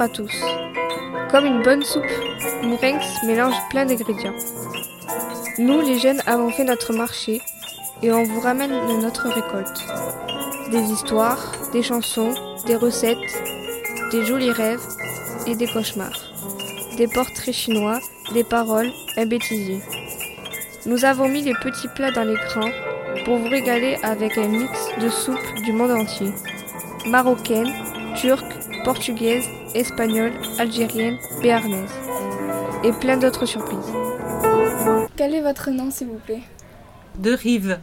à tous. Comme une bonne soupe, Mourenx mélange plein d'ingrédients. Nous, les jeunes, avons fait notre marché et on vous ramène notre récolte. Des histoires, des chansons, des recettes, des jolis rêves et des cauchemars. Des portraits chinois, des paroles, un bêtisier. Nous avons mis les petits plats dans l'écran pour vous régaler avec un mix de soupes du monde entier. Marocaine, turque, portugaise, espagnole, algérienne, béarnaise. Et plein d'autres surprises. Quel est votre nom, s'il vous plaît? De Rive,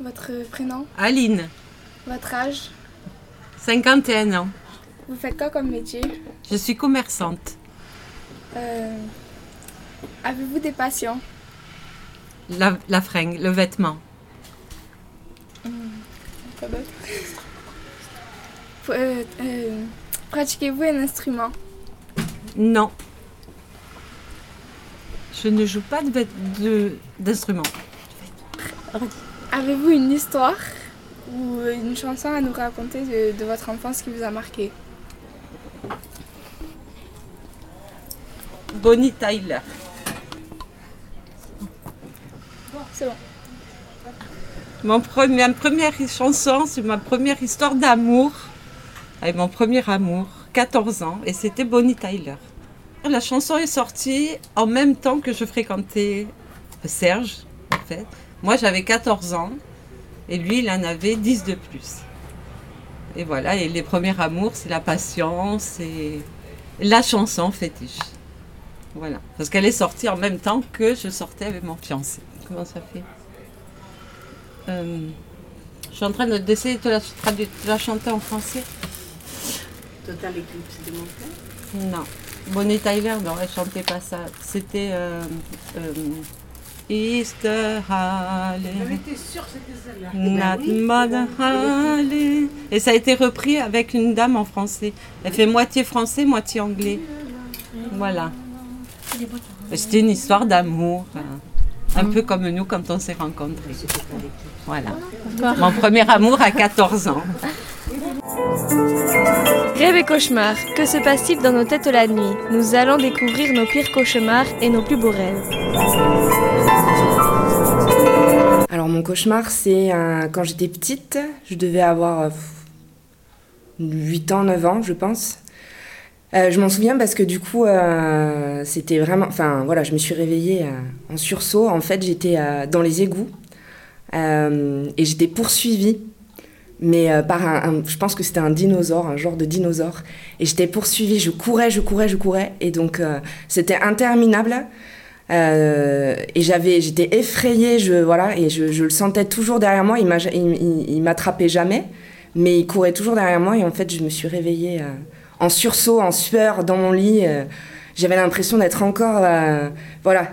Votre prénom? Aline, Votre âge? 51 ans. Vous faites quoi comme métier? Je suis commerçante. Euh, Avez-vous des passions? La, la fringue, le vêtement. D'autre Euh, euh, Pratiquez-vous un instrument? Non. Je ne joue pas de vêt- de- d'instrument. Avez-vous une histoire ou une chanson à nous raconter de, de votre enfance qui vous a marqué? Bonnie Tyler. C'est bon. Mon premier, ma première chanson, c'est ma première histoire d'amour avec mon premier amour, 14 ans, et c'était Bonnie Tyler. La chanson est sortie en même temps que je fréquentais Serge, en fait. Moi, j'avais 14 ans, et lui, il en avait 10 de plus. Et voilà, et les premiers amours, c'est la patience et la chanson fétiche. Voilà, parce qu'elle est sortie en même temps que je sortais avec mon fiancé. Comment ça fait? Euh, je suis en train de- d'essayer de, de la chanter en français. Total Eclipse de mon frère. Non. Bonnie Tyler, non, elle chantait pas ça. C'était euh, euh, Easter Halley. était sûre que c'était celle-là. Not Mother Halley. Et ça a été repris avec une dame en français. Elle fait moitié français, moitié anglais. Voilà. C'était une histoire d'amour. hein. Un peu comme nous quand on s'est rencontrés. Voilà. Mon premier amour à 14 ans. Rêve et cauchemar, que se passe-t-il dans nos têtes la nuit Nous allons découvrir nos pires cauchemars et nos plus beaux rêves. Alors mon cauchemar, c'est un- quand j'étais petite, je devais avoir euh, 8 ans, 9 ans, je pense. Euh, je m'en souviens parce que du coup, euh, c'était vraiment... Enfin voilà, je me suis réveillée euh, en sursaut. En fait, j'étais euh, dans les égouts euh, et j'étais poursuivie. Mais euh, par un, je pense que c'était un dinosaure, un genre de dinosaure. Et j'étais poursuivie, je courais, je courais, je courais. Et donc, euh, c'était interminable. Euh, et j'avais, j'étais effrayée, je, voilà, et je, le sentais toujours derrière moi. Il, m'a, m'attrapait jamais, mais il courait toujours derrière moi. Et en fait, je me suis réveillée en sursaut, en sueur, dans mon lit. j'avais l'impression d'être encore, voilà,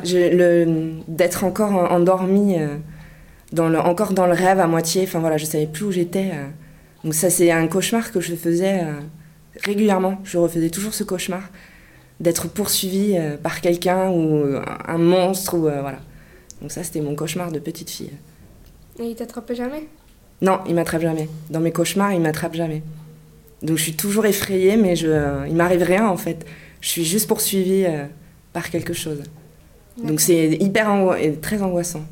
d'être encore en- endormie, dans le, encore dans le rêve à moitié. Enfin voilà, je savais plus où j'étais. euh. Donc ça, c'est un cauchemar que je faisais euh, régulièrement. Je refaisais toujours ce cauchemar d'être poursuivi euh, par quelqu'un ou un monstre ou voilà. Donc ça c'était mon cauchemar de petite fille. Et il t'attrapait jamais? Non, il m'attrape jamais. Dans mes cauchemars, il m'attrape jamais. Donc je suis toujours effrayée, mais je, il m'arrive rien en fait. Je suis juste poursuivie par quelque chose. Donc c'est hyper ango- et très angoissant.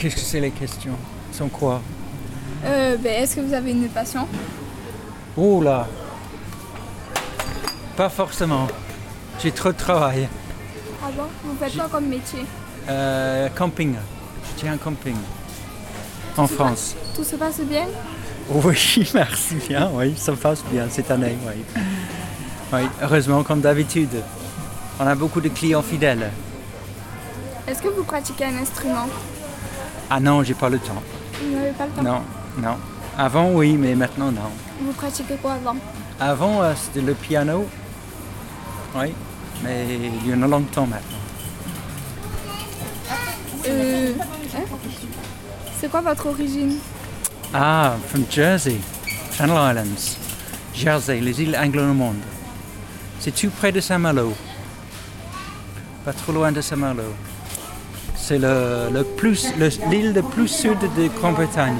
Qu'est-ce que c'est les questions? Sont quoi? Euh, ben, Est-ce que vous avez une passion? Oh là Pas forcément. J'ai trop de travail. Ah bon? Vous faites quoi comme métier? Euh, camping. Je tiens un camping. En France. Tout se passe bien? Oui, merci bien. Oui, ça passe bien cette année. Oui. Oui, heureusement, comme d'habitude. On a beaucoup de clients fidèles. Est-ce que vous pratiquez un instrument? Ah non, j'ai pas le temps. Vous n'avez pas le temps? Non, non. Avant, oui, mais maintenant, non. Vous pratiquez quoi avant? Avant, euh, c'était le piano. Oui, mais il y en a longtemps maintenant. Euh, hein? C'est quoi votre origine? Ah, from Jersey, Channel Islands, Jersey, les îles anglo-allemandes. C'est tout près de Saint-Malo. pas trop loin de Saint-Malo. C'est le, le plus, le- l'île le plus sud de Grande-Bretagne.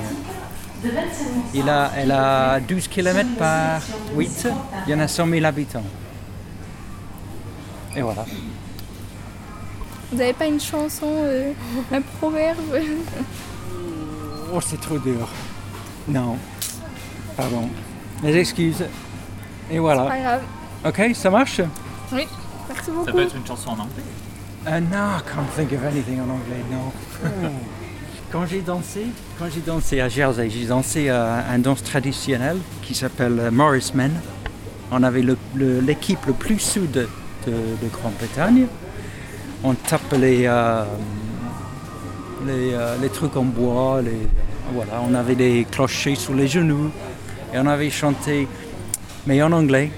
Il a, elle a 12 km par 8, il y en a 100 000 habitants. Et voilà. Vous n'avez pas une chanson, euh, un proverbe? Oh, c'est trop dur. Non. Pardon. Les excuses. Et voilà. Pas grave. Ok, ça marche? Merci Ça beaucoup. peut être une chanson en anglais. Non, I can't think of anything en anglais, non. quand j'ai dansé, quand j'ai dansé à Jersey, j'ai dansé à un danse traditionnel qui s'appelle euh, Morris Men. On avait l'équipe le, plus sud de, de Grande-Bretagne. On tape les, euh, euh, les trucs en bois, voilà, on avait des clochers sous les genoux et on avait chanté, mais en anglais.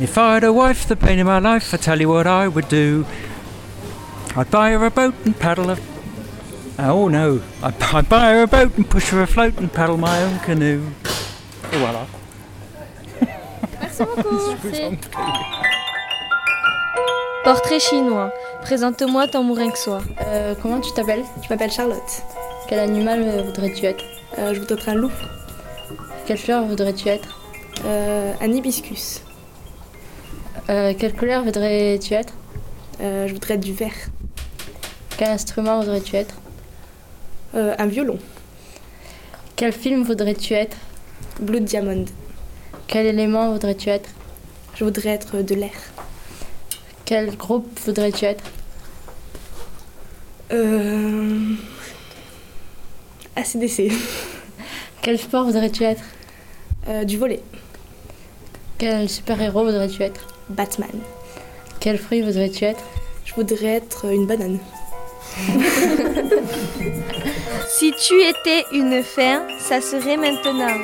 If I had a wife, the pain in my life, I tell you what I would do. I'd buy her a boat and paddle her. Oh no, I'd, I'd buy her a boat and push her afloat and paddle my own canoe. Et voilà. Merci beaucoup. Portrait chinois. Présente-moi ton mourin que soit. Euh, comment tu t'appelles? Je m'appelle Charlotte. Quel animal euh, voudrais-tu être? Euh, je voudrais être un loup. Quelle fleur voudrais-tu être? Euh, un hibiscus. Euh, Quelle couleur voudrais-tu être? Euh, je voudrais être du vert. Quel instrument voudrais-tu être? Euh, un violon. Quel film voudrais-tu être? Blue Diamond. Quel élément voudrais-tu être? Je voudrais être de l'air. Quel groupe voudrais-tu être? Euh... ACDC. Quel sport voudrais-tu être? Euh, du volet. Quel super-héros voudrais-tu être? Batman. Quel fruit voudrais-tu être? Je voudrais être une banane. Si tu étais une fin, ça serait maintenant.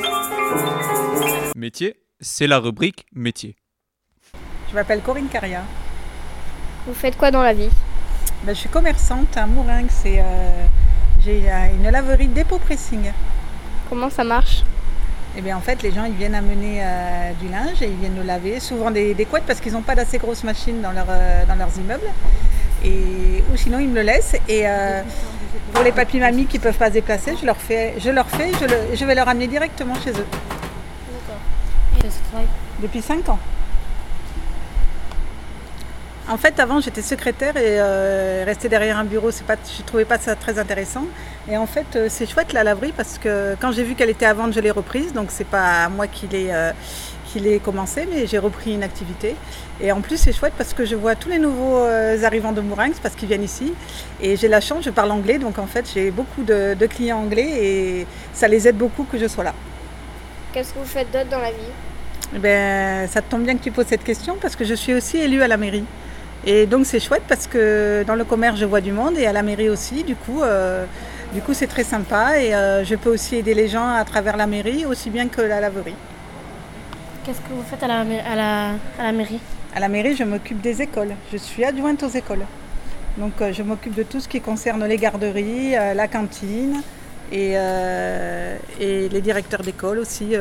Métier, c'est la rubrique métier. Je m'appelle Corinne Caria. Vous faites quoi dans la vie? Ben, je suis commerçante à Mouringue. C'est, euh, j'ai euh, une laverie dépôt pressing. Comment ça marche? Et bien en fait, les gens ils viennent amener euh, du linge et ils viennent le laver, souvent des, des couettes parce qu'ils n'ont pas d'assez grosses machines dans, leur, euh, dans leurs immeubles. Et, ou sinon ils me le laissent. Et euh, pour les papis mamies qui ne peuvent pas se déplacer, je leur fais, je leur fais, je, le- je vais leur amener directement chez eux. Depuis 5 ans. En fait, avant, j'étais secrétaire et euh, rester derrière un bureau, c'est pas, je trouvais pas ça très intéressant. Et en fait, euh, c'est chouette la laverie parce que quand j'ai vu qu'elle était à vendre, je l'ai reprise. Donc c'est pas moi qui l'ai euh, qui l'ai commencé, mais j'ai repris une activité. Et en plus, c'est chouette parce que je vois tous les nouveaux euh, arrivants de Mourinx parce qu'ils viennent ici. Et j'ai la chance, je parle anglais, donc en fait, j'ai beaucoup de, de clients anglais et ça les aide beaucoup que je sois là. Qu'est-ce que vous faites d'autre dans la vie? Eh ben, ça tombe bien que tu poses cette question parce que je suis aussi élue à la mairie. Et donc c'est chouette parce que dans le commerce je vois du monde et à la mairie aussi. Du coup, euh, du coup c'est très sympa et euh, je peux aussi aider les gens à travers la mairie aussi bien que la laverie. Qu'est-ce que vous faites à la, à la, à la mairie? À la mairie je m'occupe des écoles. Je suis adjointe aux écoles. Donc euh, je m'occupe de tout ce qui concerne les garderies, la cantine et, euh, et les directeurs d'école aussi.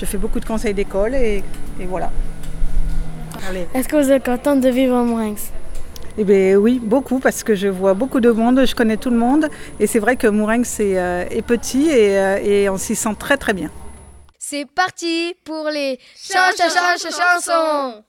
je fais beaucoup de conseils d'école et, et voilà. Est-ce que vous êtes contente de vivre à Mourinx? Eh bien oui, beaucoup, parce que je vois beaucoup de monde, je connais tout le monde. Et c'est vrai que Mourinx est, euh, est petit et, euh, et on s'y sent très très bien. C'est parti pour les chan chan chan chan chansons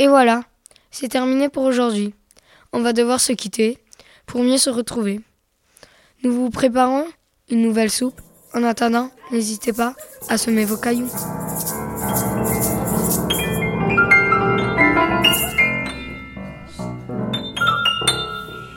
voilà, c'est terminé pour aujourd'hui. On va devoir se quitter pour mieux se retrouver. Nous vous préparons une nouvelle soupe. En attendant, n'hésitez pas à semer vos cailloux.